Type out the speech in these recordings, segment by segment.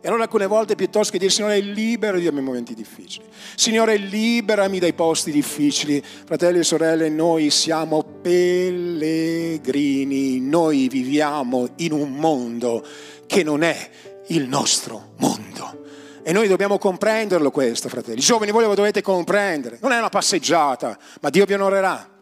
E allora alcune volte piuttosto che dire Signore liberami dai miei momenti difficili, Signore liberami dai posti difficili, fratelli e sorelle, noi siamo pellegrini, noi viviamo in un mondo che non è il nostro mondo. E noi dobbiamo comprenderlo questo, fratelli. Giovani, voi lo dovete comprendere. Non è una passeggiata, ma Dio vi onorerà.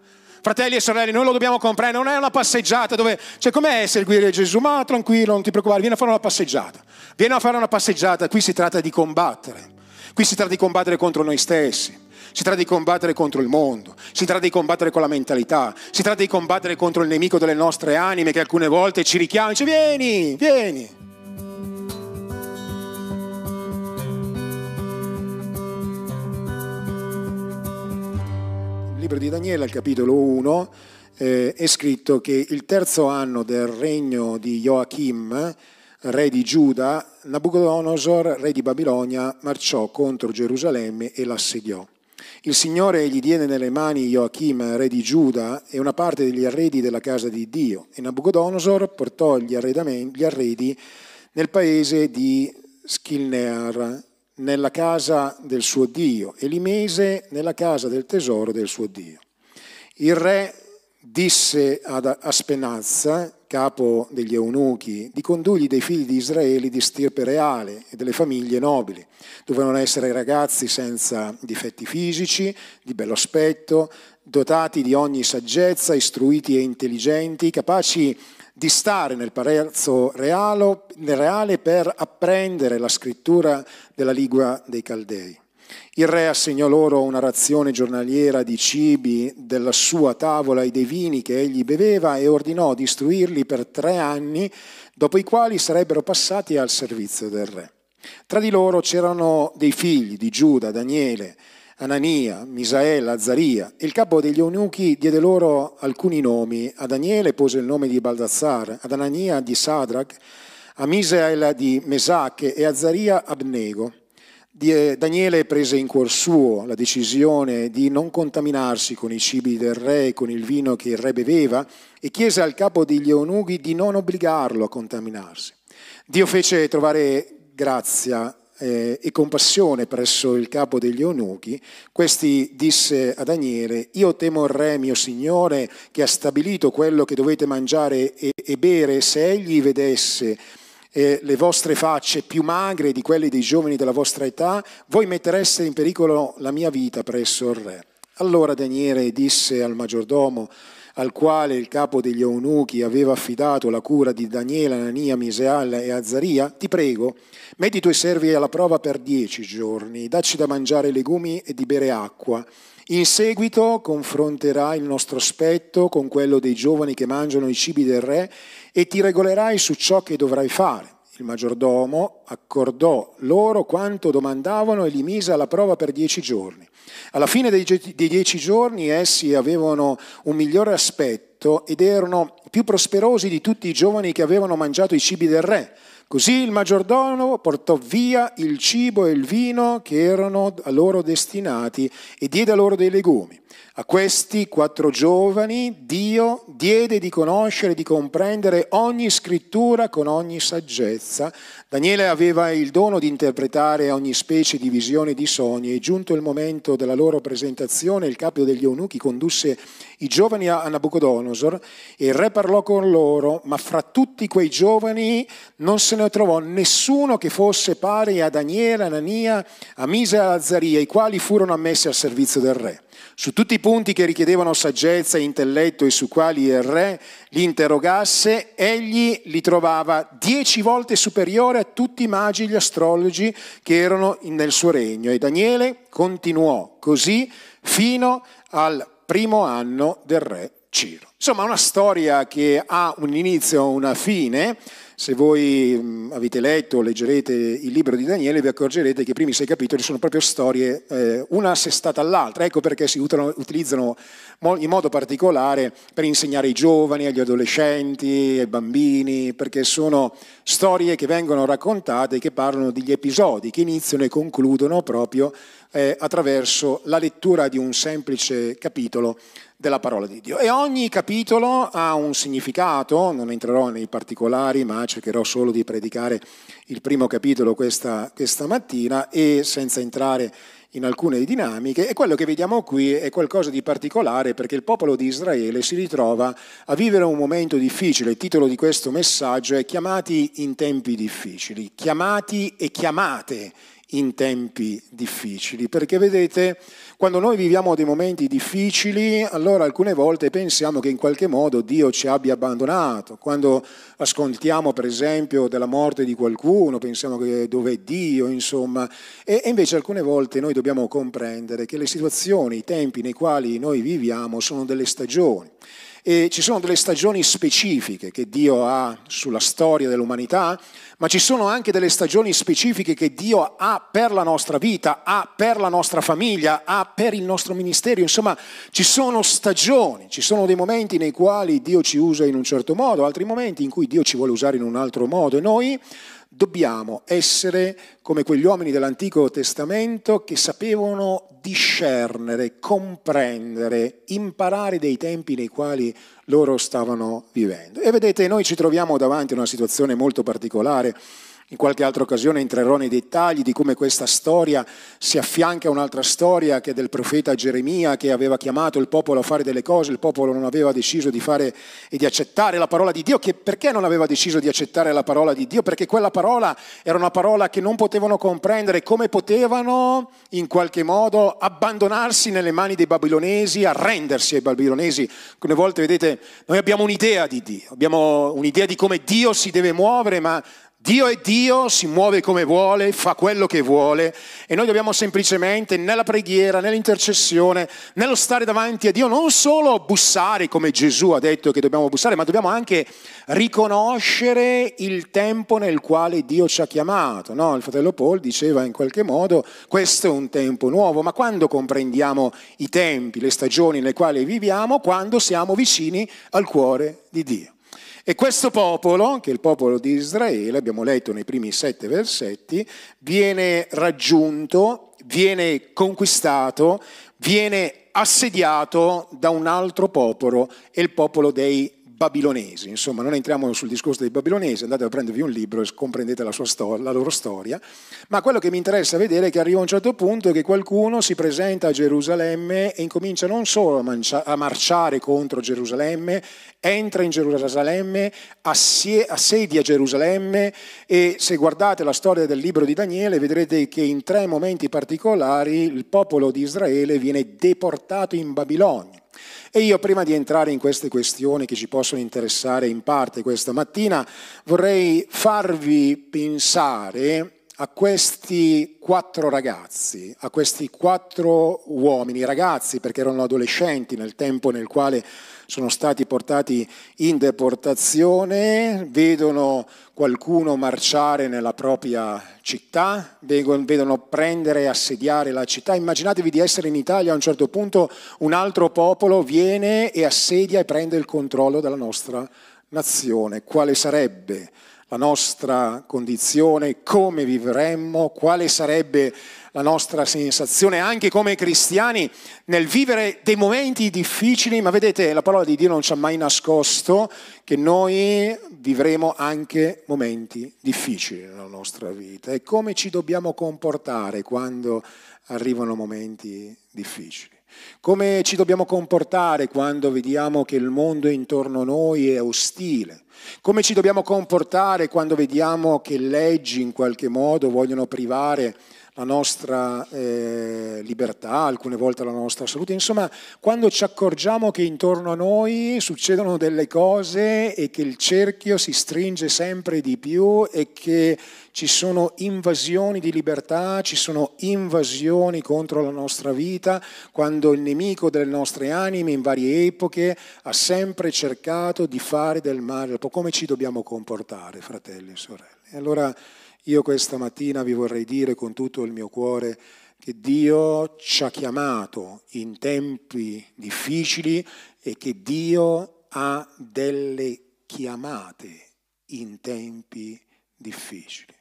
Fratelli e sorelle, noi lo dobbiamo comprendere, non è una passeggiata dove, cioè com'è seguire Gesù? Ma tranquillo, non ti preoccupare, vieni a fare una passeggiata. Vieni a fare una passeggiata, qui si tratta di combattere. Qui si tratta di combattere contro noi stessi. Si tratta di combattere contro il mondo, si tratta di combattere con la mentalità, si tratta di combattere contro il nemico delle nostre anime che alcune volte ci richiama e dice vieni, vieni. Libro di Daniele, al capitolo 1, eh, è scritto che il terzo anno del regno di Joachim, re di Giuda, Nabucodonosor, re di Babilonia, marciò contro Gerusalemme e l'assediò. Il Signore gli diede nelle mani Joachim, re di Giuda, e una parte degli arredi della casa di Dio, e Nabucodonosor portò gli, gli arredi nel paese di Schilnear, nella casa del suo Dio e li mise nella casa del tesoro del suo Dio. Il re disse ad Aspenazza, capo degli eunuchi, di condurgli dei figli di Israele di stirpe reale e delle famiglie nobili. Dovevano essere ragazzi senza difetti fisici, di bello aspetto, dotati di ogni saggezza, istruiti e intelligenti, capaci di stare nel palazzo reale per apprendere la scrittura della lingua dei Caldei. Il re assegnò loro una razione giornaliera di cibi della sua tavola e dei vini che egli beveva e ordinò di istruirli per tre anni, dopo i quali sarebbero passati al servizio del re. Tra di loro c'erano dei figli di Giuda, Daniele, Anania, Misael, Azzaria. Il capo degli eunuchi diede loro alcuni nomi. A Daniele pose il nome di Baldassar, ad Anania di Sadrach, a Misael di Mesach e a Azzaria Abnego. Daniele prese in cuor suo la decisione di non contaminarsi con i cibi del re e con il vino che il re beveva e chiese al capo degli eunuchi di non obbligarlo a contaminarsi. Dio fece trovare grazia eh, e compassione presso il capo degli eunuchi, questi disse a Daniele, io temo il re mio signore che ha stabilito quello che dovete mangiare e, e bere, se egli vedesse eh, le vostre facce più magre di quelle dei giovani della vostra età, voi mettereste in pericolo la mia vita presso il re. Allora Daniele disse al maggiordomo, al quale il capo degli eunuchi aveva affidato la cura di Daniele, Anania, Miseal e Azzaria, ti prego, metti i tuoi servi alla prova per dieci giorni, dacci da mangiare legumi e di bere acqua. In seguito confronterai il nostro aspetto con quello dei giovani che mangiano i cibi del re e ti regolerai su ciò che dovrai fare. Il maggiordomo accordò loro quanto domandavano e li mise alla prova per dieci giorni. Alla fine dei, dieci giorni essi avevano un migliore aspetto ed erano più prosperosi di tutti i giovani che avevano mangiato i cibi del re. Così il maggiordomo portò via il cibo e il vino che erano a loro destinati e diede loro dei legumi. A questi quattro giovani Dio diede di conoscere e di comprendere ogni scrittura con ogni saggezza. Daniele aveva il dono di interpretare ogni specie di visione e di sogni e giunto il momento della loro presentazione il capo degli eunuchi condusse i giovani a Nabucodonosor e il re parlò con loro, ma fra tutti quei giovani non se ne trovò nessuno che fosse pari a Daniele, Anania, a Misa e Azzaria, i quali furono ammessi al servizio del re. Su tutti i punti che richiedevano saggezza e intelletto e su quali il re li interrogasse, egli li trovava dieci volte superiore a tutti i magi e gli astrologi che erano nel suo regno. E Daniele continuò così fino al primo anno del re Ciro. Insomma, una storia che ha un inizio e una fine se voi mm, avete letto o leggerete il libro di Daniele vi accorgerete che i primi sei capitoli sono proprio storie, eh, una assestata all'altra. Ecco perché si utilizzano in modo particolare per insegnare ai giovani, agli adolescenti, ai bambini, perché sono storie che vengono raccontate che parlano degli episodi che iniziano e concludono proprio eh, attraverso la lettura di un semplice capitolo della parola di Dio. E ogni capitolo ha un significato, non entrerò nei particolari, ma cercherò solo di predicare il primo capitolo questa, questa mattina e senza entrare in alcune dinamiche e quello che vediamo qui è qualcosa di particolare perché il popolo di Israele si ritrova a vivere un momento difficile. Il titolo di questo messaggio è Chiamati in tempi difficili, chiamati e chiamate in tempi difficili, perché vedete, quando noi viviamo dei momenti difficili, allora alcune volte pensiamo che in qualche modo Dio ci abbia abbandonato. Quando ascoltiamo per esempio della morte di qualcuno, pensiamo che dove è Dio, insomma, e invece alcune volte noi dobbiamo comprendere che le situazioni, i tempi nei quali noi viviamo sono delle stagioni. E ci sono delle stagioni specifiche che Dio ha sulla storia dell'umanità, ma ci sono anche delle stagioni specifiche che Dio ha per la nostra vita, ha per la nostra famiglia, ha per il nostro ministero. Insomma, ci sono stagioni, ci sono dei momenti nei quali Dio ci usa in un certo modo, altri momenti in cui Dio ci vuole usare in un altro modo. E noi dobbiamo essere come quegli uomini dell'Antico Testamento che sapevano discernere, comprendere, imparare dei tempi nei quali loro stavano vivendo. E vedete, noi ci troviamo davanti a una situazione molto particolare in qualche altra occasione entrerò nei dettagli di come questa storia si affianca a un'altra storia che è del profeta Geremia che aveva chiamato il popolo a fare delle cose, il popolo non aveva deciso di fare e di accettare la parola di Dio. Che, perché non aveva deciso di accettare la parola di Dio? Perché quella parola era una parola che non potevano comprendere, come potevano in qualche modo abbandonarsi nelle mani dei babilonesi, arrendersi ai babilonesi. Alcune volte, vedete, noi abbiamo un'idea di Dio, abbiamo un'idea di come Dio si deve muovere, ma Dio è Dio, si muove come vuole, fa quello che vuole e noi dobbiamo semplicemente nella preghiera, nell'intercessione, nello stare davanti a Dio, non solo bussare come Gesù ha detto che dobbiamo bussare, ma dobbiamo anche riconoscere il tempo nel quale Dio ci ha chiamato. No? Il fratello Paul diceva in qualche modo questo è un tempo nuovo, ma quando comprendiamo i tempi, le stagioni nelle quali viviamo, quando siamo vicini al cuore di Dio. E questo popolo, che è il popolo di Israele, abbiamo letto nei primi sette versetti, viene raggiunto, viene conquistato, viene assediato da un altro popolo, è il popolo dei babilonesi, insomma non entriamo sul discorso dei babilonesi, andate a prendervi un libro e comprendete la, storia, la, loro storia, ma quello che mi interessa vedere è che arriva un certo punto che qualcuno si presenta a Gerusalemme e incomincia non solo a, mancia, a marciare contro Gerusalemme, entra in Gerusalemme, assedia Gerusalemme e se guardate la storia del libro di Daniele vedrete che in tre momenti particolari il popolo di Israele viene deportato in Babilonia. E io prima di entrare in queste questioni che ci possono interessare in parte questa mattina, vorrei farvi pensare a questi quattro ragazzi, a questi quattro uomini, ragazzi perché erano adolescenti nel tempo nel quale sono stati portati in deportazione, vedono qualcuno marciare nella propria città, vedono prendere e assediare la città. Immaginatevi di essere in Italia a un certo punto un altro popolo viene e assedia e prende il controllo della nostra nazione. Quale sarebbe la nostra condizione, come vivremmo, quale sarebbe la nostra sensazione anche come cristiani nel vivere dei momenti difficili, ma vedete la parola di Dio non ci ha mai nascosto che noi vivremo anche momenti difficili nella nostra vita e come ci dobbiamo comportare quando arrivano momenti difficili. Come ci dobbiamo comportare quando vediamo che il mondo intorno a noi è ostile? Come ci dobbiamo comportare quando vediamo che leggi in qualche modo vogliono privare la nostra eh, libertà, alcune volte la nostra salute. Insomma, quando ci accorgiamo che intorno a noi succedono delle cose e che il cerchio si stringe sempre di più e che ci sono invasioni di libertà, ci sono invasioni contro la nostra vita, quando il nemico delle nostre anime in varie epoche ha sempre cercato di fare del male, come ci dobbiamo comportare, fratelli e sorelle. Allora io questa mattina vi vorrei dire con tutto il mio cuore che Dio ci ha chiamato in tempi difficili e che Dio ha delle chiamate in tempi difficili.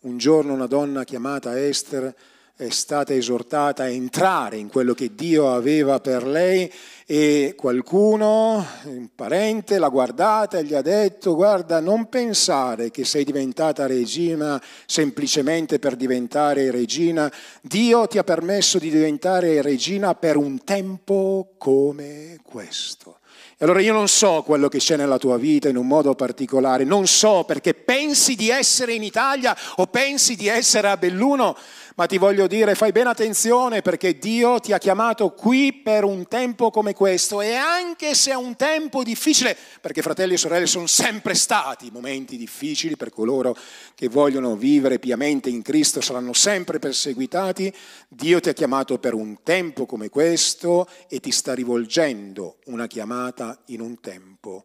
Un giorno una donna chiamata Esther è stata esortata a entrare in quello che Dio aveva per lei e qualcuno, un parente, l'ha guardata e gli ha detto guarda non pensare che sei diventata regina semplicemente per diventare regina, Dio ti ha permesso di diventare regina per un tempo come questo. Allora io non so quello che c'è nella tua vita in un modo particolare, non so perché pensi di essere in Italia o pensi di essere a Belluno, ma ti voglio dire, fai bene attenzione perché Dio ti ha chiamato qui per un tempo come questo e anche se è un tempo difficile, perché fratelli e sorelle sono sempre stati momenti difficili per coloro che vogliono vivere piamente in Cristo, saranno sempre perseguitati, Dio ti ha chiamato per un tempo come questo e ti sta rivolgendo una chiamata in un tempo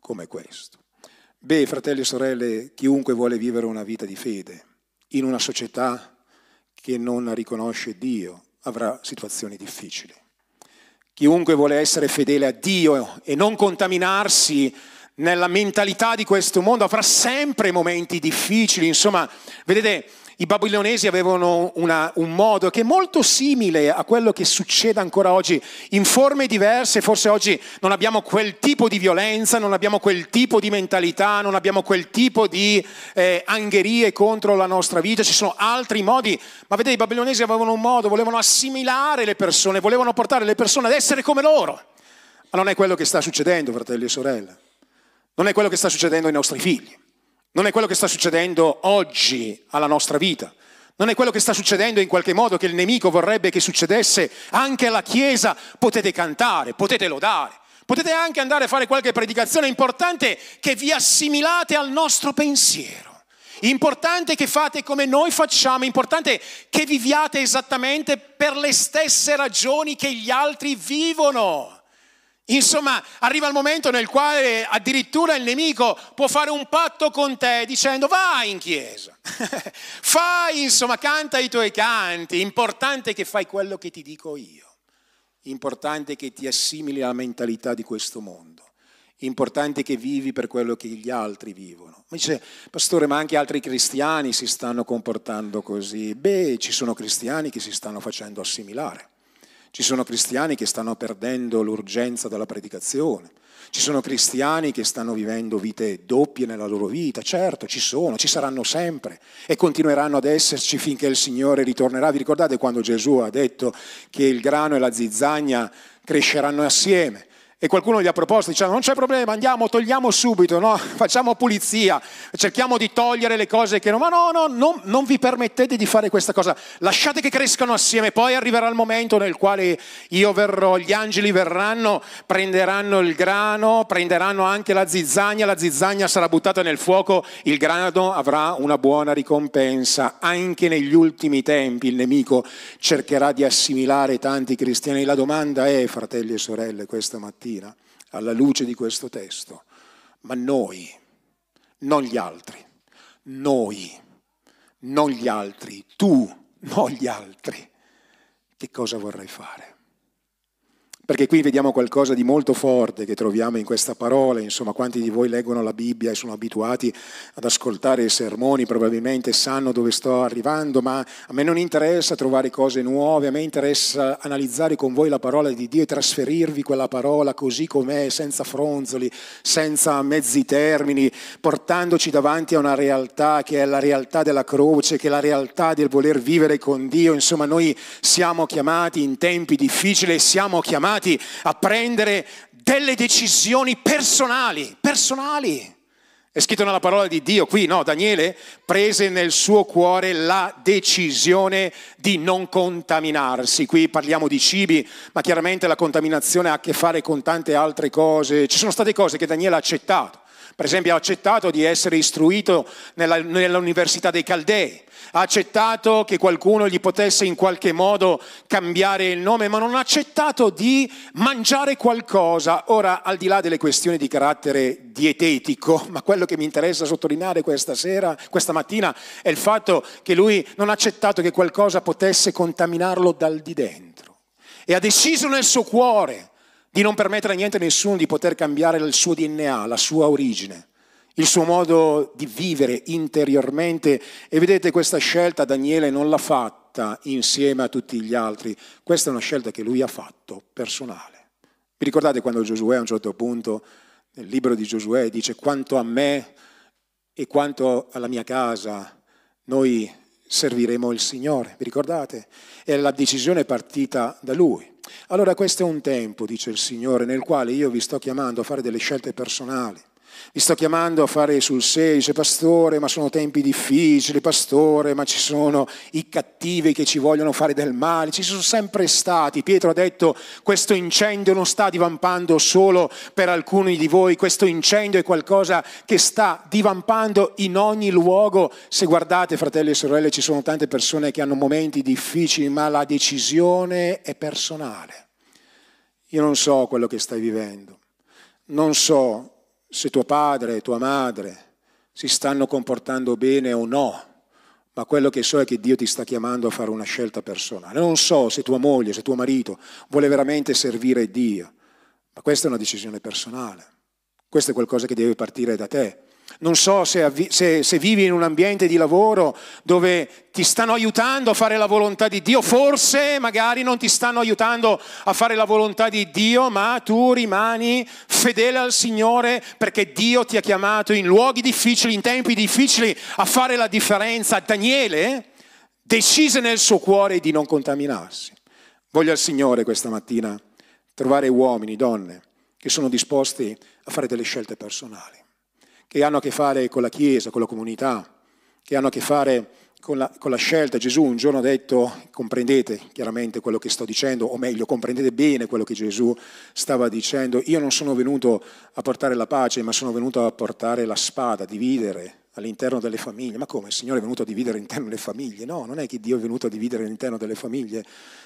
come questo. Beh, fratelli e sorelle, chiunque vuole vivere una vita di fede in una società che non riconosce Dio avrà situazioni difficili. Chiunque vuole essere fedele a Dio e non contaminarsi nella mentalità di questo mondo avrà sempre momenti difficili. Insomma, vedete, i babilonesi avevano una, un modo che è molto simile a quello che succede ancora oggi, in forme diverse, forse oggi non abbiamo quel tipo di violenza, non abbiamo quel tipo di mentalità, non abbiamo quel tipo di eh, angherie contro la nostra vita, ci sono altri modi, ma vedete i babilonesi avevano un modo, volevano assimilare le persone, volevano portare le persone ad essere come loro, ma non è quello che sta succedendo, fratelli e sorelle, non è quello che sta succedendo ai nostri figli. Non è quello che sta succedendo oggi alla nostra vita. Non è quello che sta succedendo in qualche modo che il nemico vorrebbe che succedesse anche alla Chiesa. Potete cantare, potete lodare, potete anche andare a fare qualche predicazione importante che vi assimilate al nostro pensiero. Importante che fate come noi facciamo, importante che viviate esattamente per le stesse ragioni che gli altri vivono. Insomma, arriva il momento nel quale addirittura il nemico può fare un patto con te dicendo vai in chiesa, fai, insomma, canta i tuoi canti, importante che fai quello che ti dico io, importante che ti assimili alla mentalità di questo mondo, importante che vivi per quello che gli altri vivono. Mi dice, pastore, ma anche altri cristiani si stanno comportando così. Beh, ci sono cristiani che si stanno facendo assimilare. Ci sono cristiani che stanno perdendo l'urgenza della predicazione. Ci sono cristiani che stanno vivendo vite doppie nella loro vita, certo, ci sono, ci saranno sempre e continueranno ad esserci finché il Signore ritornerà. Vi ricordate quando Gesù ha detto che il grano e la zizzagna cresceranno assieme? E qualcuno gli ha proposto, dicendo non c'è problema, andiamo, togliamo subito, no? facciamo pulizia, cerchiamo di togliere le cose che non... Ma no, no, non, non vi permettete di fare questa cosa, lasciate che crescano assieme, poi arriverà il momento nel quale io verrò, gli angeli verranno, prenderanno il grano, prenderanno anche la zizzagna, la zizzagna sarà buttata nel fuoco, il grano avrà una buona ricompensa. Anche negli ultimi tempi il nemico cercherà di assimilare tanti cristiani. La domanda è, fratelli e sorelle, questa mattina, mattina alla luce di questo testo, ma noi, non gli altri, noi, non gli altri, tu, non gli altri, che cosa vorrai fare? Perché qui vediamo qualcosa di molto forte che troviamo in questa parola, insomma quanti di voi leggono la Bibbia e sono abituati ad ascoltare i sermoni probabilmente sanno dove sto arrivando, ma a me non interessa trovare cose nuove, a me interessa analizzare con voi la parola di Dio e trasferirvi quella parola così com'è, senza fronzoli, senza mezzi termini, portandoci davanti a una realtà che è la realtà della croce, che è la realtà del voler vivere con Dio, insomma noi siamo chiamati in tempi difficili e siamo chiamati chiamati a prendere delle decisioni personali, personali. È scritto nella parola di Dio qui, no? Daniele prese nel suo cuore la decisione di non contaminarsi. Qui parliamo di cibi, ma chiaramente la contaminazione ha a che fare con tante altre cose. Ci sono state cose che Daniele ha accettato. Per esempio ha accettato di essere istruito nella, nell'Università dei Caldei, ha accettato che qualcuno gli potesse in qualche modo cambiare il nome, ma non ha accettato di mangiare qualcosa. Ora, al di là delle questioni di carattere dietetico, ma quello che mi interessa sottolineare questa sera, questa mattina, è il fatto che lui non ha accettato che qualcosa potesse contaminarlo dal di dentro. E ha deciso nel suo cuore di non permettere a niente a nessuno di poter cambiare il suo DNA, la sua origine. Il suo modo di vivere interiormente. E vedete questa scelta Daniele non l'ha fatta insieme a tutti gli altri, questa è una scelta che lui ha fatto personale. Vi ricordate quando Giosuè a un certo punto nel libro di Giosuè dice quanto a me e quanto alla mia casa noi serviremo il Signore, vi ricordate? E la decisione è partita da Lui. Allora questo è un tempo, dice il Signore, nel quale io vi sto chiamando a fare delle scelte personali. Vi sto chiamando a fare sul serio, dice pastore, ma sono tempi difficili, pastore, ma ci sono i cattivi che ci vogliono fare del male, ci sono sempre stati. Pietro ha detto questo incendio non sta divampando solo per alcuni di voi, questo incendio è qualcosa che sta divampando in ogni luogo. Se guardate, fratelli e sorelle, ci sono tante persone che hanno momenti difficili, ma la decisione è personale. Io non so quello che stai vivendo, non so se tuo padre e tua madre si stanno comportando bene o no, ma quello che so è che Dio ti sta chiamando a fare una scelta personale. Non so se tua moglie, se tuo marito vuole veramente servire Dio, ma questa è una decisione personale. Questo è qualcosa che deve partire da te. Non so se, se, se, vivi in un ambiente di lavoro dove ti stanno aiutando a fare la volontà di Dio, forse magari non ti stanno aiutando a fare la volontà di Dio, ma tu rimani fedele al Signore perché Dio ti ha chiamato in luoghi difficili, in tempi difficili, a fare la differenza. Daniele decise nel suo cuore di non contaminarsi. Voglio al Signore questa mattina trovare uomini, donne, che sono disposti a fare delle scelte personali che hanno a che fare con la Chiesa, con la comunità, che hanno a che fare con la, con la, scelta. Gesù un giorno ha detto, comprendete chiaramente quello che sto dicendo, o meglio, comprendete bene quello che Gesù stava dicendo, io non sono venuto a portare la pace, ma sono venuto a portare la spada, a dividere all'interno delle famiglie. Ma come? Il Signore è venuto a dividere all'interno delle famiglie? No, non è che Dio è venuto a dividere all'interno delle famiglie,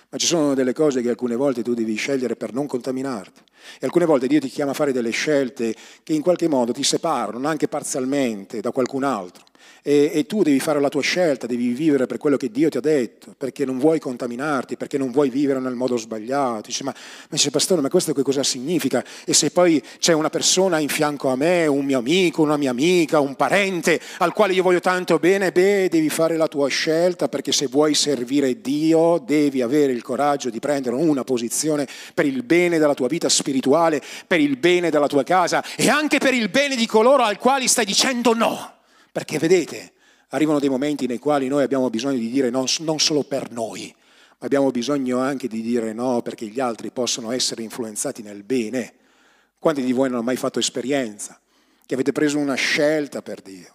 ma ci sono delle cose che alcune volte tu devi scegliere per non contaminarti. E alcune volte Dio ti chiama a fare delle scelte che in qualche modo ti separano, anche parzialmente, da qualcun altro e, e, tu devi fare la tua scelta, devi vivere per quello che Dio ti ha detto, perché non vuoi contaminarti, perché non vuoi vivere nel modo sbagliato. Dice, ma, ma dice, pastore, ma questo che cosa significa? E se poi c'è una persona in fianco a me, un mio amico, una mia amica, un parente al quale io voglio tanto bene, beh, devi fare la tua scelta, perché se vuoi servire Dio devi avere il coraggio di prendere una posizione per il bene della tua vita spirituale, per il bene della tua casa e anche per il bene di coloro al quali stai dicendo no. Perché vedete, arrivano dei momenti nei quali noi abbiamo bisogno di dire no, non solo per noi, ma abbiamo bisogno anche di dire no perché gli altri possono essere influenzati nel bene. Quanti di voi non hanno mai fatto esperienza? Che avete preso una scelta per Dio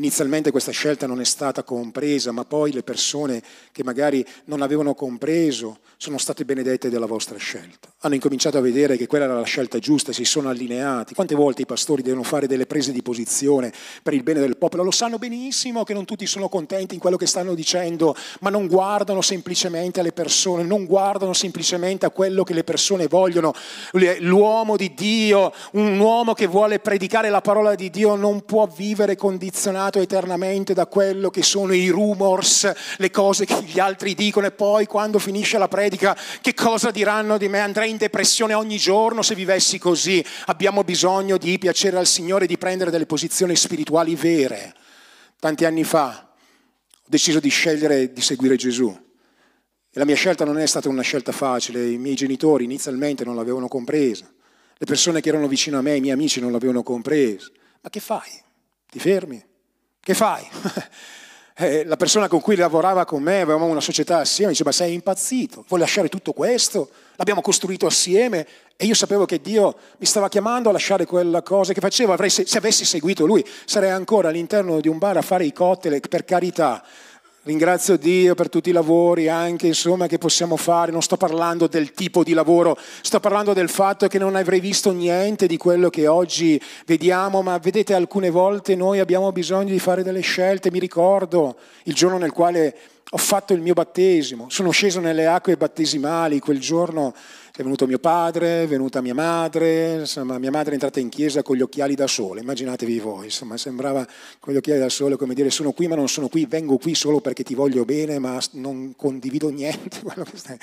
Inizialmente questa scelta non è stata compresa, ma poi le persone che magari non avevano compreso sono state benedette della vostra scelta. Hanno incominciato a vedere che quella era la scelta giusta, si sono allineati. Quante volte i pastori devono fare delle prese di posizione per il bene del popolo? Lo sanno benissimo che non tutti sono contenti in quello che stanno dicendo, ma non guardano semplicemente alle persone, non guardano semplicemente a quello che le persone vogliono. L'uomo di Dio, un uomo che vuole predicare la parola di Dio non può vivere condizionato eternamente da quello che sono i rumors, le cose che gli altri dicono e poi quando finisce la predica che cosa diranno di me? Andrei in depressione ogni giorno se vivessi così. Abbiamo bisogno di piacere al Signore, di prendere delle posizioni spirituali vere. Tanti anni fa ho deciso di scegliere di seguire Gesù. E la mia scelta non è stata una scelta facile, i miei genitori inizialmente non l'avevano compresa, le persone che erano vicino a me, i miei amici non l'avevano compresa. Ma che fai? Ti fermi? Che fai? Eh, la persona con cui lavorava con me, avevamo una società assieme, diceva, ma sei impazzito, vuoi lasciare tutto questo? L'abbiamo costruito assieme e io sapevo che Dio mi stava chiamando a lasciare quella cosa che facevo, Avrei, se avessi seguito Lui sarei ancora all'interno di un bar a fare i cocktail, per carità, Ringrazio Dio per tutti i lavori anche insomma, che possiamo fare, non sto parlando del tipo di lavoro, sto parlando del fatto che non avrei visto niente di quello che oggi vediamo, ma vedete alcune volte noi abbiamo bisogno di fare delle scelte, mi ricordo il giorno nel quale ho fatto il mio battesimo, sono sceso nelle acque battesimali quel giorno è venuto mio padre, è venuta mia madre, insomma, mia madre è entrata in chiesa con gli occhiali da sole, immaginatevi voi, insomma, sembrava con gli occhiali da sole come dire sono qui ma non sono qui, vengo qui solo perché ti voglio bene ma non condivido niente quello che stai,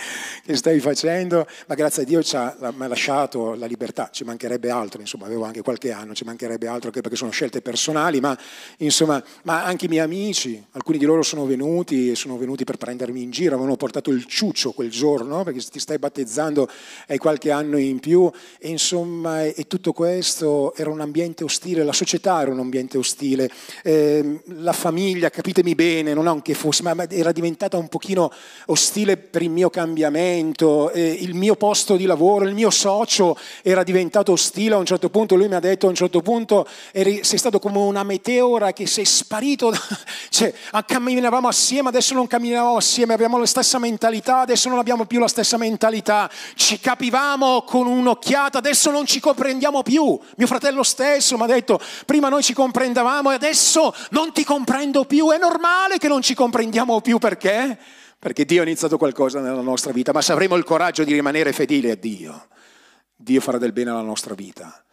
che stai facendo, ma grazie a Dio ci ha, mi ha lasciato la libertà, ci mancherebbe altro, insomma avevo anche qualche anno, ci mancherebbe altro anche perché sono scelte personali, ma insomma, ma anche i miei amici, alcuni di loro sono venuti e sono venuti per prendermi in giro, avevano portato il ciuccio quel giorno, perché ti stai battezzando hai qualche anno in più. E insomma e tutto questo era un ambiente ostile, la società era un ambiente ostile, eh, la famiglia, capitemi bene, non anche fosse, ma era diventata un pochino ostile per il mio cambiamento, eh, il mio posto di lavoro, il mio socio era diventato ostile a un certo punto, lui mi ha detto a un certo punto eri, sei stato come una meteora che sei sparito, cioè camminavamo assieme, adesso non camminavamo assieme, abbiamo la stessa mentalità, adesso non abbiamo più la stessa mentalità, ci capivamo con un'occhiata, adesso non ci comprendiamo più. Mio fratello stesso mi ha detto, prima noi ci comprendevamo e adesso non ti comprendo più. È normale che non ci comprendiamo più perché? Perché Dio ha iniziato qualcosa nella nostra vita, ma se avremo il coraggio di rimanere fedeli a Dio, Dio farà del bene alla nostra vita,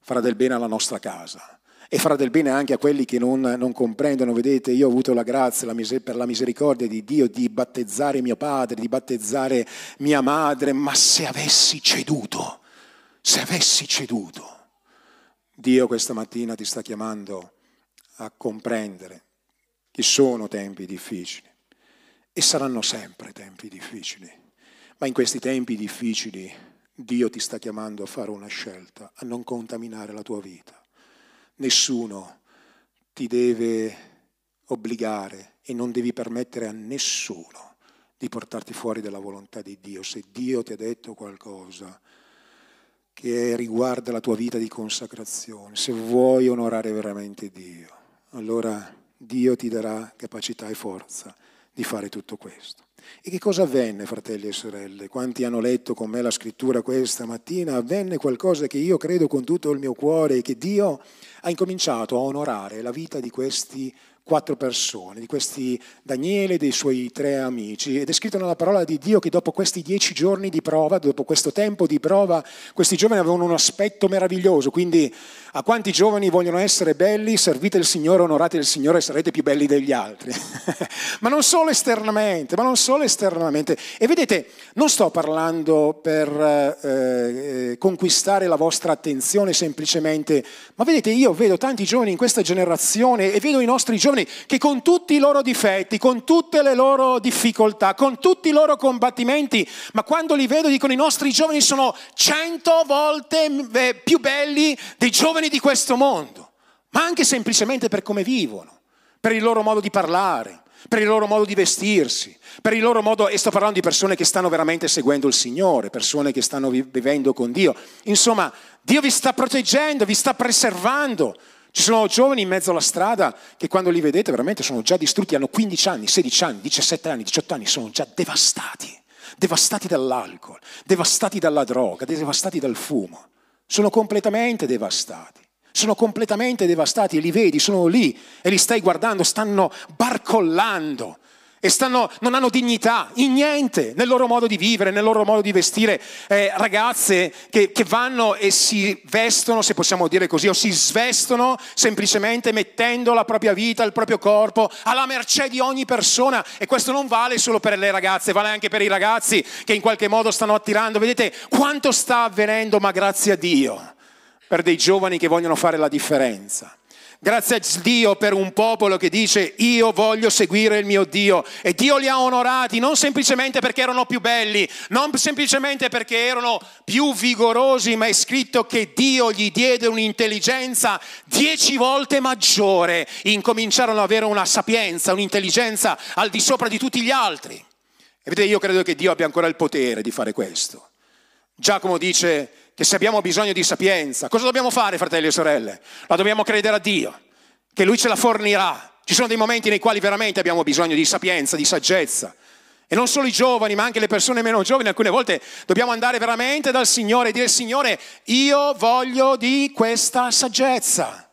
farà del bene alla nostra casa e farà del bene anche a quelli che non, non comprendono. Vedete, io ho avuto la grazia la miser- per la misericordia di Dio di battezzare mio padre, di battezzare mia madre, ma se avessi ceduto, se avessi ceduto, Dio questa mattina ti sta chiamando a comprendere che sono tempi difficili e saranno sempre tempi difficili, ma in questi tempi difficili Dio ti sta chiamando a fare una scelta, a non contaminare la tua vita Nessuno ti deve obbligare e non devi permettere a nessuno di portarti fuori dalla volontà di Dio. Se Dio ti ha detto qualcosa che riguarda la tua vita di consacrazione, se vuoi onorare veramente Dio, allora Dio ti darà capacità e forza di fare tutto questo. E che cosa avvenne, fratelli e sorelle? Quanti hanno letto con me la scrittura questa mattina? Avvenne qualcosa che io credo con tutto il mio cuore e che Dio ha incominciato a onorare la vita di questi quattro persone, di questi Daniele e dei suoi tre amici. Ed è scritto nella parola di Dio che dopo questi dieci giorni di prova, dopo questo tempo di prova, questi giovani avevano un aspetto meraviglioso. Quindi a quanti giovani vogliono essere belli, servite il Signore, onorate il Signore e sarete più belli degli altri. ma non solo esternamente, ma non solo esternamente. E vedete, non sto parlando per eh, eh, conquistare la vostra attenzione semplicemente, ma vedete, io vedo tanti giovani in questa generazione e vedo i nostri giovani giovani che con tutti i loro difetti, con tutte le loro difficoltà, con tutti i loro combattimenti, ma quando li vedo dicono i nostri giovani sono cento volte eh, più belli dei giovani di questo mondo, ma anche semplicemente per come vivono, per il loro modo di parlare, per il loro modo di vestirsi, per il loro modo, e sto parlando di persone che stanno veramente seguendo il Signore, persone che stanno vivendo con Dio. Insomma, Dio vi sta proteggendo, vi sta preservando. Ci sono giovani in mezzo alla strada che quando li vedete veramente sono già distrutti, hanno 15 anni, 16 anni, 17 anni, 18 anni, sono già devastati, devastati dall'alcol, devastati dalla droga, devastati dal fumo. Sono completamente devastati. Sono completamente devastati e li vedi, sono lì e li stai guardando, stanno barcollando e stanno, non hanno dignità in niente nel loro modo di vivere, nel loro modo di vestire. Eh, ragazze che, che, vanno e si vestono, se possiamo dire così, o si svestono semplicemente mettendo la propria vita, il proprio corpo alla mercé di ogni persona. E questo non vale solo per le ragazze, vale anche per i ragazzi che in qualche modo stanno attirando. Vedete quanto sta avvenendo, ma grazie a Dio, per dei giovani che vogliono fare la differenza. Grazie a Dio per un popolo che dice io voglio seguire il mio Dio e Dio li ha onorati non semplicemente perché erano più belli, non semplicemente perché erano più vigorosi, ma è scritto che Dio gli diede un'intelligenza dieci volte maggiore, incominciarono ad avere una sapienza, un'intelligenza al di sopra di tutti gli altri. E vedete, io credo che Dio abbia ancora il potere di fare questo. Giacomo dice che se abbiamo bisogno di sapienza, cosa dobbiamo fare, fratelli e sorelle? La dobbiamo credere a Dio, che Lui ce la fornirà. Ci sono dei momenti nei quali veramente abbiamo bisogno di sapienza, di saggezza. E non solo i giovani, ma anche le persone meno giovani, alcune volte dobbiamo andare veramente dal Signore e dire, Signore, io voglio di questa saggezza,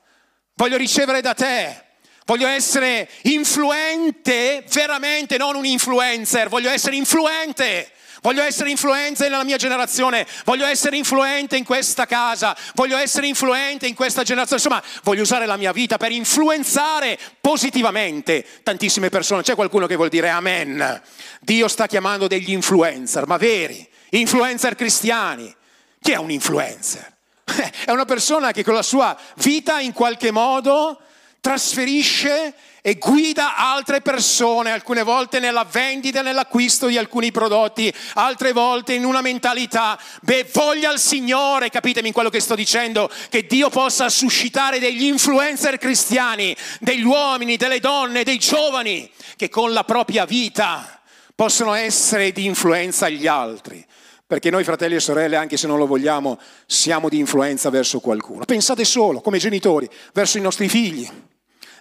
voglio ricevere da te, Voglio essere influente, veramente, non un influencer, voglio essere influente. Voglio essere influente nella mia generazione, voglio essere influente in questa casa, voglio essere influente in questa generazione, insomma, voglio usare la mia vita per influenzare positivamente tantissime persone. C'è qualcuno che vuol dire amen? Dio sta chiamando degli influencer, ma veri, influencer cristiani. Chi è un influencer? È una persona che con la sua vita in qualche modo trasferisce e guida altre persone, alcune volte nella vendita nell'acquisto di alcuni prodotti, altre volte in una mentalità, beh, voglia al Signore, capitemi quello che sto dicendo, che Dio possa suscitare degli influencer cristiani, degli uomini, delle donne, dei giovani, che con la propria vita possono essere di influenza agli altri. Perché noi fratelli e sorelle, anche se non lo vogliamo, siamo di influenza verso qualcuno. Pensate solo, come genitori, verso i nostri figli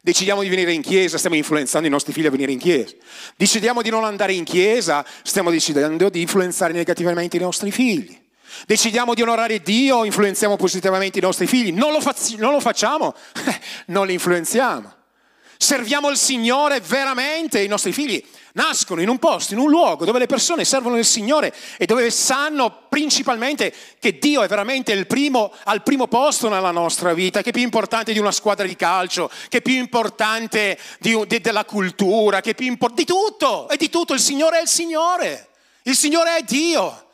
Decidiamo di venire in chiesa, stiamo influenzando i nostri figli a venire in chiesa. Decidiamo di non andare in chiesa, stiamo decidendo di influenzare negativamente i nostri figli. Decidiamo di onorare Dio, influenziamo positivamente i nostri figli. Non lo, fa- non lo facciamo, non li influenziamo. Serviamo il Signore veramente, i nostri figli nascono in un posto, in un luogo dove le persone servono il Signore e dove sanno principalmente che Dio è veramente il primo, al primo posto nella nostra vita, che è più importante di una squadra di calcio, che è più importante di, di, della cultura, che è più importante di tutto, è di tutto, il Signore è il Signore, il Signore è Dio.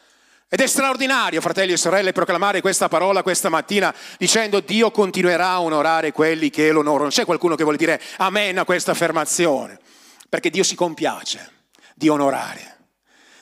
Ed è straordinario, fratelli e sorelle, proclamare questa parola questa mattina dicendo Dio continuerà a onorare quelli che lo onorano. C'è qualcuno che vuole dire amen a questa affermazione? Perché Dio si compiace di onorare.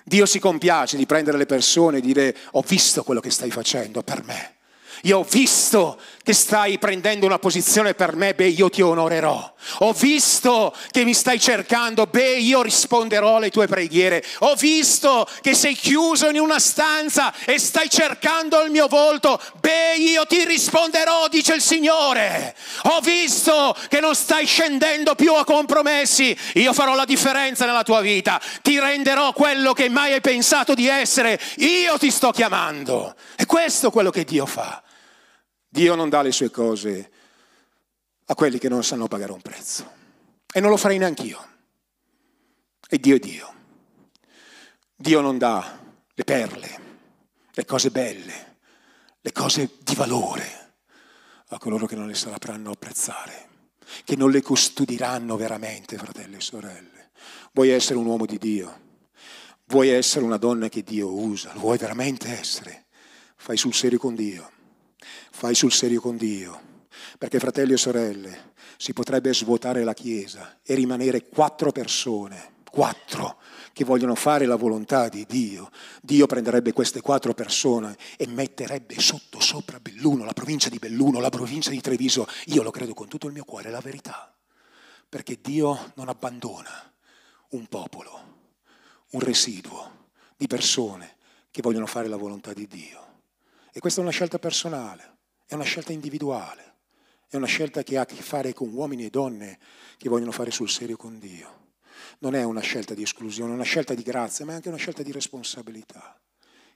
Dio si compiace di prendere le persone e dire ho visto quello che stai facendo per me. Io ho visto che stai prendendo una posizione per me, beh, io ti onorerò. Ho visto che mi stai cercando, beh, io risponderò alle tue preghiere. Ho visto che sei chiuso in una stanza e stai cercando il mio volto, beh, io ti risponderò, dice il Signore. Ho visto che non stai scendendo più a compromessi, io farò la differenza nella tua vita. Ti renderò quello che mai hai pensato di essere, io ti sto chiamando. E questo è quello che Dio fa. Dio non dà le sue cose a quelli che non sanno pagare un prezzo. E non lo farei neanche io. E Dio è Dio. Dio non dà le perle, le cose belle, le cose di valore a coloro che non le sapranno apprezzare, che non le custodiranno veramente, fratelli e sorelle. Vuoi essere un uomo di Dio? Vuoi essere una donna che Dio usa? Vuoi veramente essere? Fai sul serio con Dio fai sul serio con Dio. Perché fratelli e sorelle, si potrebbe svuotare la Chiesa e rimanere quattro persone, quattro, che vogliono fare la volontà di Dio. Dio prenderebbe queste quattro persone e metterebbe sotto sopra Belluno, la provincia di Belluno, la provincia di Treviso. Io lo credo con tutto il mio cuore, è la verità. Perché Dio non abbandona un popolo, un residuo di persone che vogliono fare la volontà di Dio. E questa è una scelta personale. È una scelta individuale, è una scelta che ha a che fare con uomini e donne che vogliono fare sul serio con Dio. Non è una scelta di esclusione, è una scelta di grazia, ma è anche una scelta di responsabilità.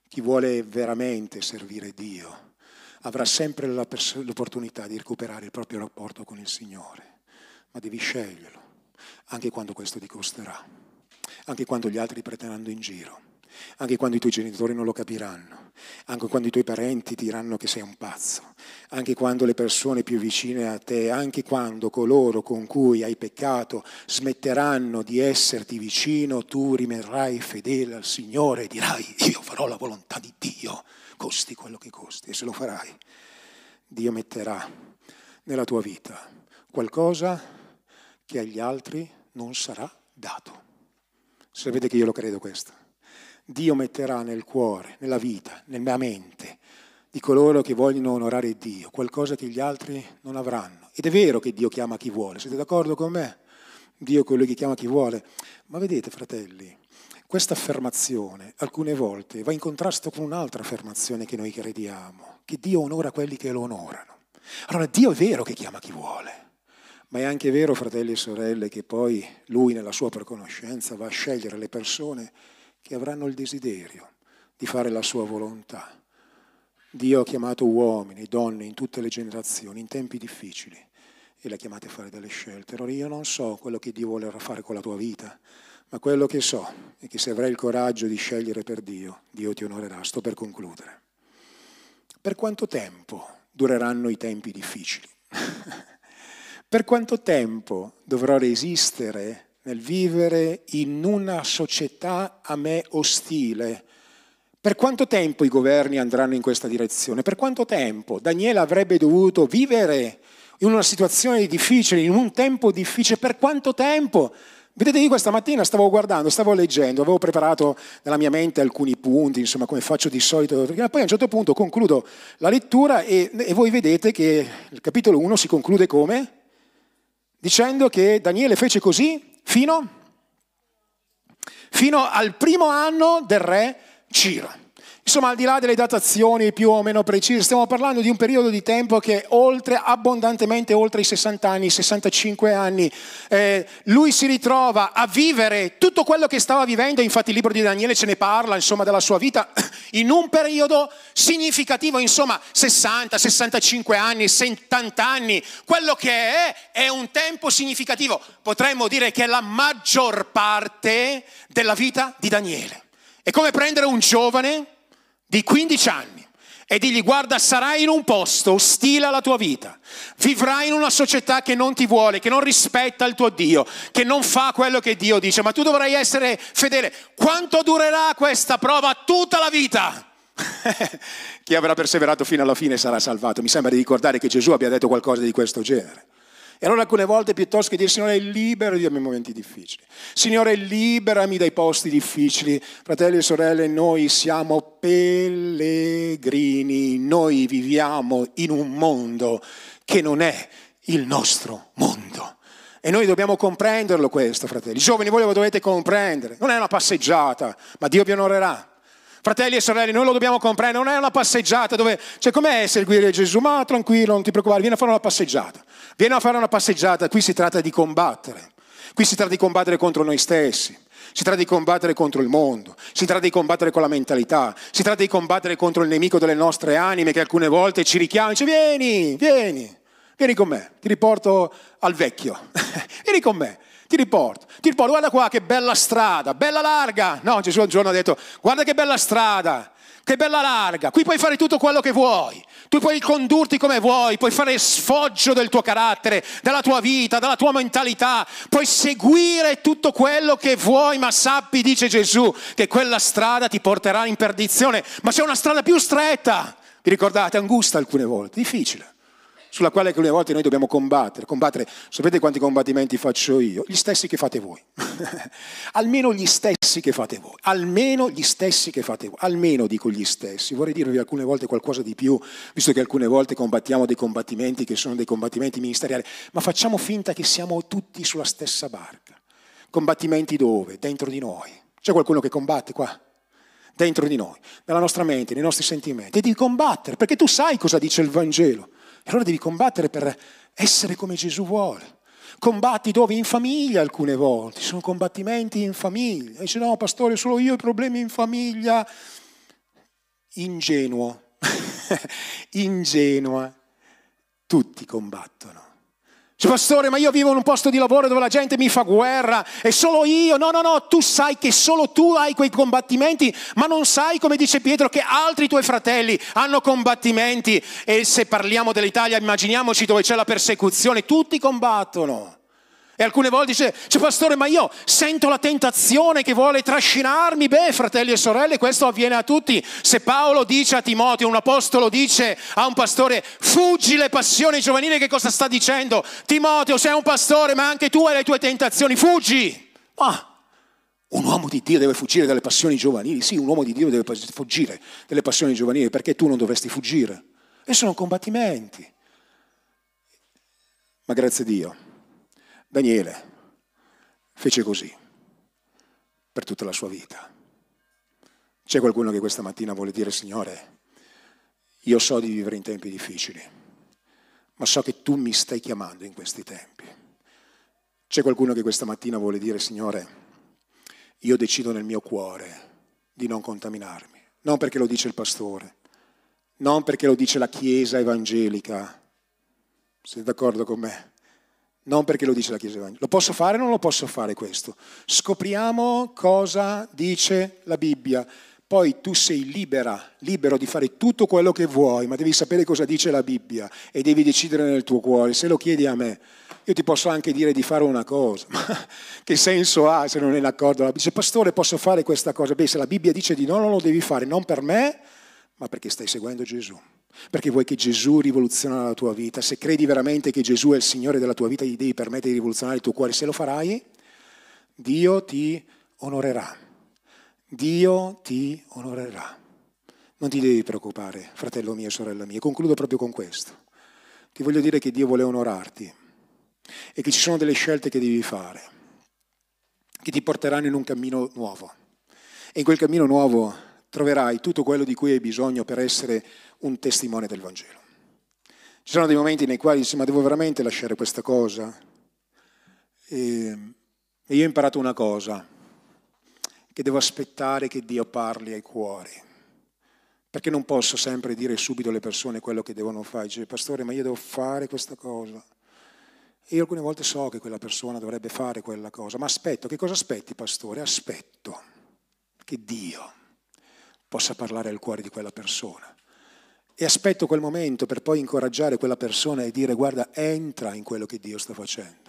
Chi vuole veramente servire Dio avrà sempre l'opportunità di recuperare il proprio rapporto con il Signore, ma devi sceglierlo, anche quando questo ti costerà, anche quando gli altri prenderanno in giro anche quando i tuoi genitori non lo capiranno, anche quando i tuoi parenti diranno che sei un pazzo, anche quando le persone più vicine a te, anche quando coloro con cui hai peccato smetteranno di esserti vicino, tu rimarrai fedele al Signore e dirai io farò la volontà di Dio, costi quello che costi, e se lo farai, Dio metterà nella tua vita qualcosa che agli altri non sarà dato. Sapete che io lo credo questo. Dio metterà nel cuore, nella vita, nella mente di coloro che vogliono onorare Dio, qualcosa che gli altri non avranno. Ed è vero che Dio chiama chi vuole, siete d'accordo con me? Dio è quello che chiama chi vuole. Ma vedete, fratelli, questa affermazione alcune volte va in contrasto con un'altra affermazione che noi crediamo, che Dio onora quelli che lo onorano. Allora Dio è vero che chiama chi vuole, ma è anche vero, fratelli e sorelle, che poi Lui nella sua preconoscenza va a scegliere le persone che avranno il desiderio di fare la sua volontà. Dio ha chiamato uomini, donne in tutte le generazioni, in tempi difficili, e la chiamate a fare delle scelte. Allora io non so quello che Dio volerà fare con la tua vita, ma quello che so è che se avrai il coraggio di scegliere per Dio, Dio ti onorerà. Sto per concludere. Per quanto tempo dureranno i tempi difficili? per quanto tempo dovrò resistere nel vivere in una società a me ostile? Per quanto tempo i governi andranno in questa direzione? Per quanto tempo Daniele avrebbe dovuto vivere in una situazione difficile, in un tempo difficile? Per quanto tempo? Vedete, io questa mattina stavo guardando, stavo leggendo, avevo preparato nella mia mente alcuni punti, insomma, come faccio di solito, poi a un certo punto concludo la lettura e, e voi vedete che il capitolo 1 si conclude come? Dicendo che Daniele fece così fino, fino al primo anno del re Ciro. Insomma, al di là delle datazioni più o meno precise, stiamo parlando di un periodo di tempo che oltre, abbondantemente oltre i 60 anni, 65 anni. Eh, lui si ritrova a vivere tutto quello che stava vivendo, infatti il libro di Daniele ce ne parla, insomma, della sua vita, in un periodo significativo, insomma, 60, 65 anni, 70 anni. Quello che è è un tempo significativo. Potremmo dire che è la maggior parte della vita di Daniele. È come prendere un giovane di 15 anni e digli guarda sarai in un posto ostile alla tua vita, vivrai in una società che non ti vuole, che non rispetta il tuo Dio, che non fa quello che Dio dice, ma tu dovrai essere fedele. Quanto durerà questa prova? Tutta la vita. Chi avrà perseverato fino alla fine sarà salvato. Mi sembra di ricordare che Gesù abbia detto qualcosa di questo genere. E allora alcune volte piuttosto che dire Signore liberami dai miei momenti difficili, Signore liberami dai posti difficili, fratelli e sorelle, noi siamo pellegrini, noi viviamo in un mondo che non è il nostro mondo. E noi dobbiamo comprenderlo questo, fratelli. Giovani, voi lo dovete comprendere. Non è una passeggiata, ma Dio vi onorerà. Fratelli e sorelle, noi lo dobbiamo comprendere, non è una passeggiata dove, cioè com'è seguire Gesù? Ma tranquillo, non ti preoccupare, vieni a fare una passeggiata. Vieni a fare una passeggiata, qui si tratta di combattere. Qui si tratta di combattere contro noi stessi. Si tratta di combattere contro il mondo, si tratta di combattere con la mentalità, si tratta di combattere contro il nemico delle nostre anime che alcune volte ci richiama e dice vieni, vieni, vieni con me, ti riporto al vecchio, vieni con me, ti riporto, ti riporto, guarda qua che bella strada, bella larga. No, Gesù un giorno ha detto, guarda che bella strada, che bella larga, qui puoi fare tutto quello che vuoi, tu puoi condurti come vuoi, puoi fare sfoggio del tuo carattere, della tua vita, della tua mentalità, puoi seguire tutto quello che vuoi, ma sappi, dice Gesù, che quella strada ti porterà in perdizione, ma c'è una strada più stretta, vi ricordate, angusta alcune volte, difficile sulla quale alcune volte noi dobbiamo combattere. combattere. Sapete quanti combattimenti faccio io? Gli stessi che fate voi. almeno gli stessi che fate voi. Almeno gli stessi che fate voi. Almeno dico gli stessi. Vorrei dirvi alcune volte qualcosa di più, visto che alcune volte combattiamo dei combattimenti che sono dei combattimenti ministeriali, ma facciamo finta che siamo tutti sulla stessa barca. Combattimenti dove? Dentro di noi. C'è qualcuno che combatte qua? Dentro di noi, nella nostra mente, nei nostri sentimenti. E devi combattere, perché tu sai cosa dice il Vangelo. E allora devi combattere per essere come Gesù vuole. Combatti dove? In famiglia alcune volte, ci sono combattimenti in famiglia. Dice no, pastore, solo io ho problemi in famiglia. Ingenuo, ingenua, tutti combattono. Cioè, pastore, ma io vivo in un posto di lavoro dove la gente mi fa guerra e solo io. No, no, no, tu sai che solo tu hai quei combattimenti, ma non sai, come dice Pietro, che altri tuoi fratelli hanno combattimenti. E se parliamo dell'Italia, immaginiamoci dove c'è la persecuzione, tutti combattono. E alcune volte dice, cioè pastore, ma io sento la tentazione che vuole trascinarmi. Beh, fratelli e sorelle, questo avviene a tutti. Se Paolo dice a Timoteo, un apostolo dice a un pastore, fuggi le passioni giovanili, che cosa sta dicendo? Timoteo, sei un pastore, ma anche tu hai le tue tentazioni, fuggi. Ah, un uomo di Dio deve fuggire dalle passioni giovanili. Sì, un uomo di Dio deve fuggire dalle passioni giovanili, perché tu non dovresti fuggire. E sono combattimenti. Ma grazie a Dio Daniele fece così per tutta la sua vita. C'è qualcuno che questa mattina vuole dire, Signore, io so di vivere in tempi difficili, ma so che tu mi stai chiamando in questi tempi. C'è qualcuno che questa mattina vuole dire, Signore, io decido nel mio cuore di non contaminarmi, non perché lo dice il pastore, non perché lo dice la Chiesa evangelica, siete d'accordo con me? Non perché lo dice la Chiesa Evangelica. Lo posso fare o non lo posso fare questo? Scopriamo cosa dice la Bibbia. Poi tu sei libera, libero di fare tutto quello che vuoi, ma devi sapere cosa dice la Bibbia e devi decidere nel tuo cuore. Se lo chiedi a me, io ti posso anche dire di fare una cosa, ma che senso ha se non è in accordo? Dice, pastore, posso fare questa cosa? Beh, se la Bibbia dice di no, non lo devi fare, non per me, ma perché stai seguendo Gesù perché vuoi che Gesù rivoluzioni la tua vita. Se credi veramente che Gesù è il Signore della tua vita, gli devi permettere di rivoluzionare il tuo cuore. Se lo farai, Dio ti onorerà. Dio ti onorerà. Non ti devi preoccupare, fratello mio, sorella mia. Concludo proprio con questo. Ti voglio dire che Dio vuole onorarti e che ci sono delle scelte che devi fare, che ti porteranno in un cammino nuovo. E in quel cammino nuovo troverai tutto quello di cui hai bisogno per essere un testimone del Vangelo. Ci sono dei momenti nei quali dici, ma devo veramente lasciare questa cosa? E, io ho imparato una cosa, che devo aspettare che Dio parli ai cuori. Perché non posso sempre dire subito alle persone quello che devono fare. Dice, pastore, ma io devo fare questa cosa. E io alcune volte so che quella persona dovrebbe fare quella cosa, ma aspetto. Che cosa aspetti, pastore? Aspetto che Dio possa parlare al cuore di quella persona. E aspetto quel momento per poi incoraggiare quella persona e dire guarda, entra in quello che Dio sta facendo.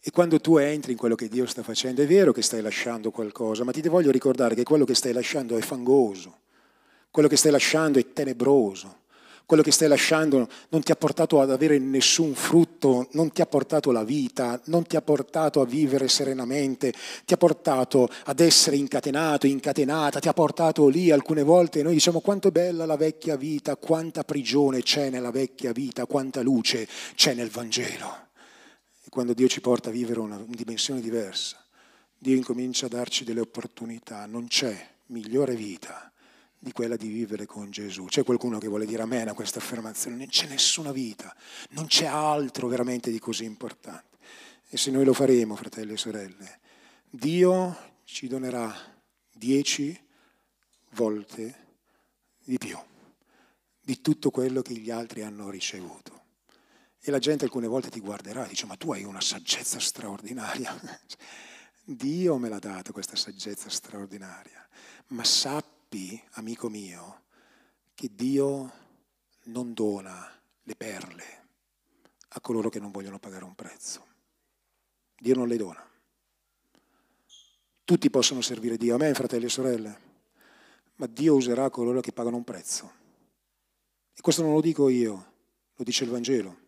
E quando tu entri in quello che Dio sta facendo, è vero che stai lasciando qualcosa, ma ti voglio ricordare che quello che stai lasciando è fangoso, quello che stai lasciando è tenebroso, quello che stai lasciando non ti ha portato ad avere nessun frutto, non ti ha portato la vita, non ti ha portato a vivere serenamente, ti ha portato ad essere incatenato, incatenata, ti ha portato lì alcune volte. Noi diciamo quanto è bella la vecchia vita, quanta prigione c'è nella vecchia vita, quanta luce c'è nel Vangelo. E quando Dio ci porta a vivere una dimensione diversa, Dio incomincia a darci delle opportunità, non c'è migliore vita di quella di vivere con Gesù. C'è qualcuno che vuole dire amen a questa affermazione? Non c'è nessuna vita, non c'è altro veramente di così importante. E se noi lo faremo, fratelli e sorelle, Dio ci donerà dieci volte di più di tutto quello che gli altri hanno ricevuto. E la gente alcune volte ti guarderà e dice, ma tu hai una saggezza straordinaria. Dio me l'ha data questa saggezza straordinaria, ma sappi sappi, amico mio, che Dio non dona le perle a coloro che non vogliono pagare un prezzo. Dio non le dona. Tutti possono servire Dio, a me, fratelli e sorelle, ma Dio userà coloro che pagano un prezzo. E questo non lo dico io, lo dice il Vangelo.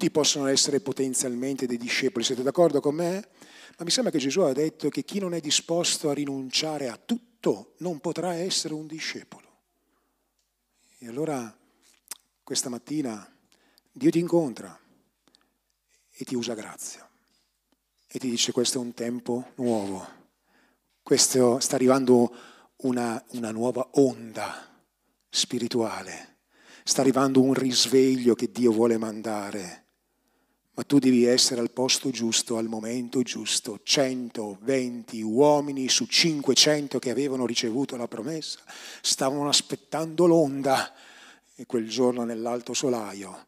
Tutti possono essere potenzialmente dei discepoli, siete d'accordo con me? Ma mi sembra che Gesù ha detto che chi non è disposto a rinunciare a tutto non potrà essere un discepolo. E allora questa mattina Dio ti incontra e ti usa grazia e ti dice questo è un tempo nuovo, questo sta arrivando una, una nuova onda spirituale, sta arrivando un risveglio che Dio vuole mandare ma tu devi essere al posto giusto, al momento giusto. 120 uomini su 500 che avevano ricevuto la promessa stavano aspettando l'onda e quel giorno nell'alto solaio,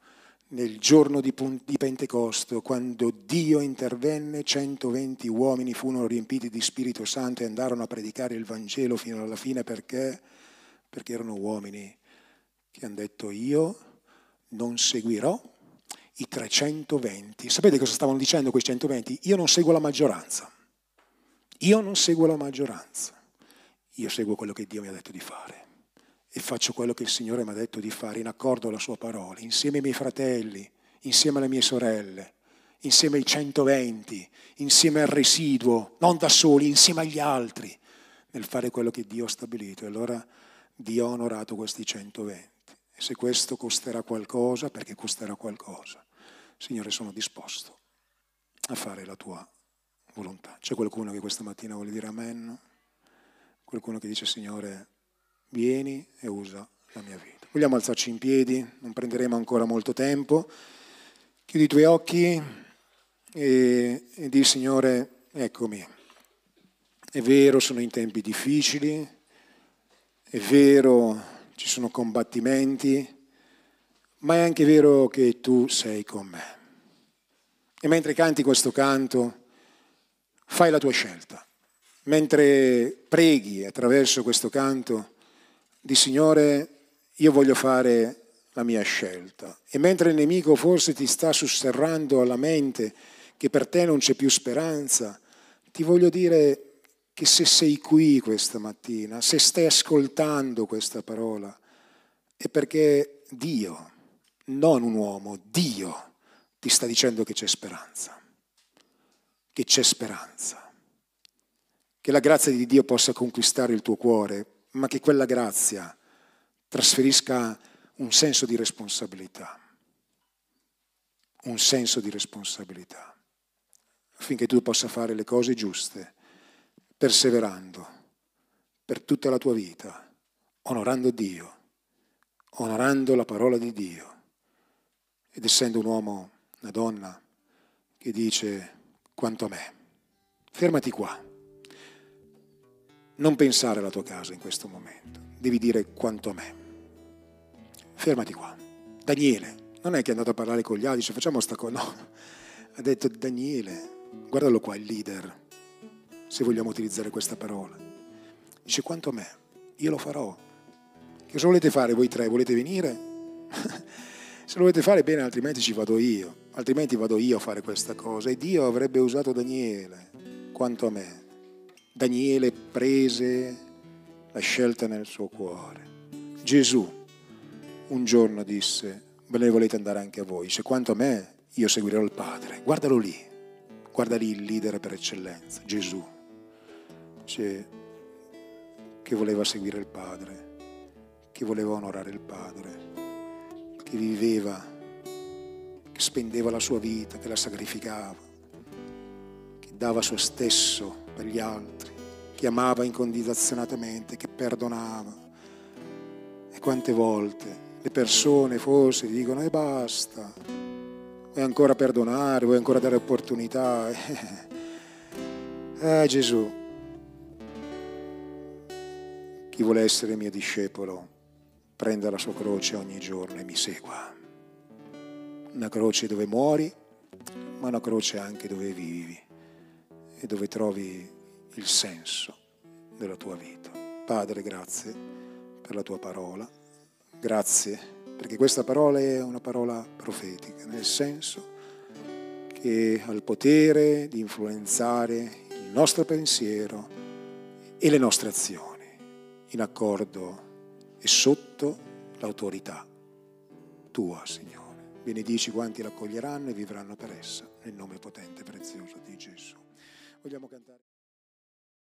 nel giorno di, Pentecoste, quando Dio intervenne, 120 uomini furono riempiti di Spirito Santo e andarono a predicare il Vangelo fino alla fine perché? Perché erano uomini che hanno detto io non seguirò i 320. Sapete cosa stavano dicendo quei 120? Io non seguo la maggioranza. Io non seguo la maggioranza. Io seguo quello che Dio mi ha detto di fare. E faccio quello che il Signore mi ha detto di fare in accordo alla sua parola, insieme ai miei fratelli, insieme alle mie sorelle, insieme ai 120, insieme al residuo, non da soli, insieme agli altri, nel fare quello che Dio ha stabilito. E allora Dio ha onorato questi 120. E se questo costerà qualcosa, perché costerà qualcosa, Signore sono disposto a fare la tua volontà. C'è qualcuno che questa mattina vuole dire amen? Qualcuno che dice Signore, vieni e usa la mia vita. Vogliamo alzarci in piedi, non prenderemo ancora molto tempo. Chiudi i tuoi occhi e, e di Signore, eccomi. È vero, sono in tempi difficili, è vero, ci sono combattimenti, ma è anche vero che tu sei con me. E mentre canti questo canto, fai la tua scelta. Mentre preghi attraverso questo canto, di Signore, io voglio fare la mia scelta. E mentre il nemico forse ti sta susserrando alla mente che per te non c'è più speranza, ti voglio dire che se sei qui questa mattina, se stai ascoltando questa parola, è perché Dio, non un uomo, Dio ti sta dicendo che c'è speranza, che c'è speranza, che la grazia di Dio possa conquistare il tuo cuore, ma che quella grazia trasferisca un senso di responsabilità, un senso di responsabilità, affinché tu possa fare le cose giuste, perseverando per tutta la tua vita, onorando Dio, onorando la parola di Dio ed essendo un uomo, una donna che dice quanto a me, fermati qua, non pensare alla tua casa in questo momento, devi dire quanto a me fermati qua. Daniele, non è che è andato a parlare con gli altri, dice facciamo sta cosa, no. Ha detto Daniele, guardalo qua, il leader, se vogliamo utilizzare questa parola. Dice quanto a me, io lo farò. Che cosa volete fare voi tre? Volete venire? se lo volete fare bene, altrimenti ci vado io. Altrimenti vado io a fare questa cosa. E Dio avrebbe usato Daniele, quanto a me. Daniele prese la scelta nel suo cuore. Gesù un giorno disse, ve ne volete andare anche a voi, se quanto a me io seguirò il Padre. Guardalo lì, guarda lì il leader per eccellenza, Gesù, cioè, che voleva seguire il Padre, che voleva onorare il Padre, che viveva, che spendeva la sua vita, che la sacrificava, che dava se stesso per gli altri, che amava incondizionatamente, che perdonava. E quante volte le persone forse dicono e basta, vuoi ancora perdonare, vuoi ancora dare opportunità. Eh Gesù, chi vuole essere mio discepolo, prenda la sua croce ogni giorno e mi segua. Una croce dove muori, ma una croce anche dove vivi e dove trovi il senso della tua vita. Padre, grazie per la tua parola. Grazie, perché questa parola è una parola profetica, nel senso che ha il potere di influenzare il nostro pensiero e le nostre azioni, in accordo e sotto l'autorità tua, Signore. Benedici quanti l'accoglieranno e vivranno per essa, nel nome potente e prezioso di Gesù. Vogliamo cantare.